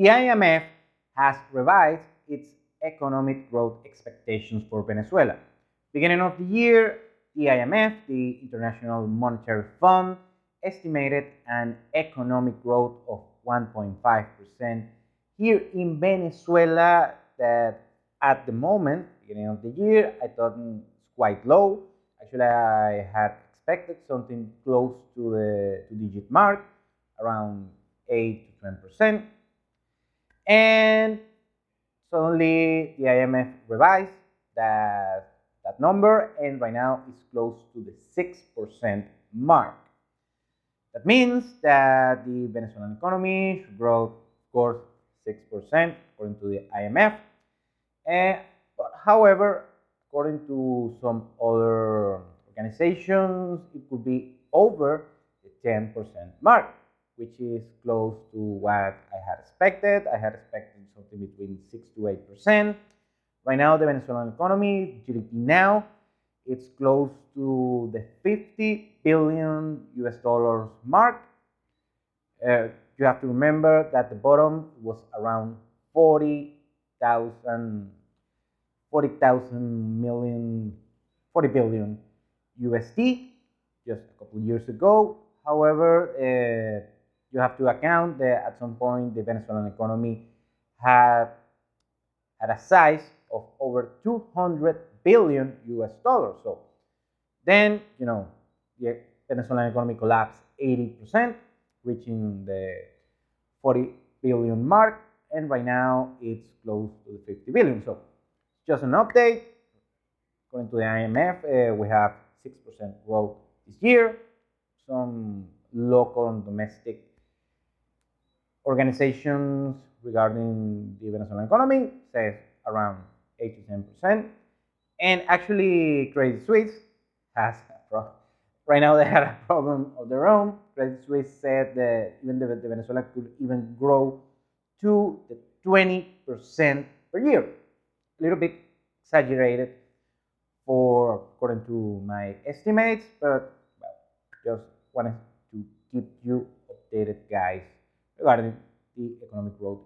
The IMF has revised its economic growth expectations for Venezuela. Beginning of the year, the IMF, the International Monetary Fund, estimated an economic growth of 1.5% here in Venezuela that at the moment, beginning of the year, I thought mm, it's quite low. Actually, I had expected something close to the two digit mark, around 8 to 10%. And suddenly the IMF revised that, that number, and right now it's close to the 6% mark. That means that the Venezuelan economy should grow, of course, 6% according to the IMF. Uh, but however, according to some other organizations, it could be over the 10% mark, which is close to what I had expected. I had expected something between 6 to 8%. Right now, the Venezuelan economy, GDP now, it's close to the 50 billion US dollars mark. Uh, you have to remember that the bottom was around 40,000 40,000 million 40 billion USD just a couple years ago. However, uh, you have to account that at some point the Venezuelan economy had had a size of over 200 billion US dollars. So then, you know, the Venezuelan economy collapsed 80%, reaching the 40 billion mark, and right now it's close to the 50 billion. So just an update. According to the IMF, uh, we have 6% growth this year. Some local and domestic organizations regarding the Venezuelan economy says around 8 to 10 percent. And actually, Credit Suisse has a problem. Right now, they had a problem of their own. Credit Suisse said that even the, the Venezuela could even grow to the 20 percent per year. A little bit exaggerated for according to my estimates, but well, just wanted to keep you updated, guys, the economic growth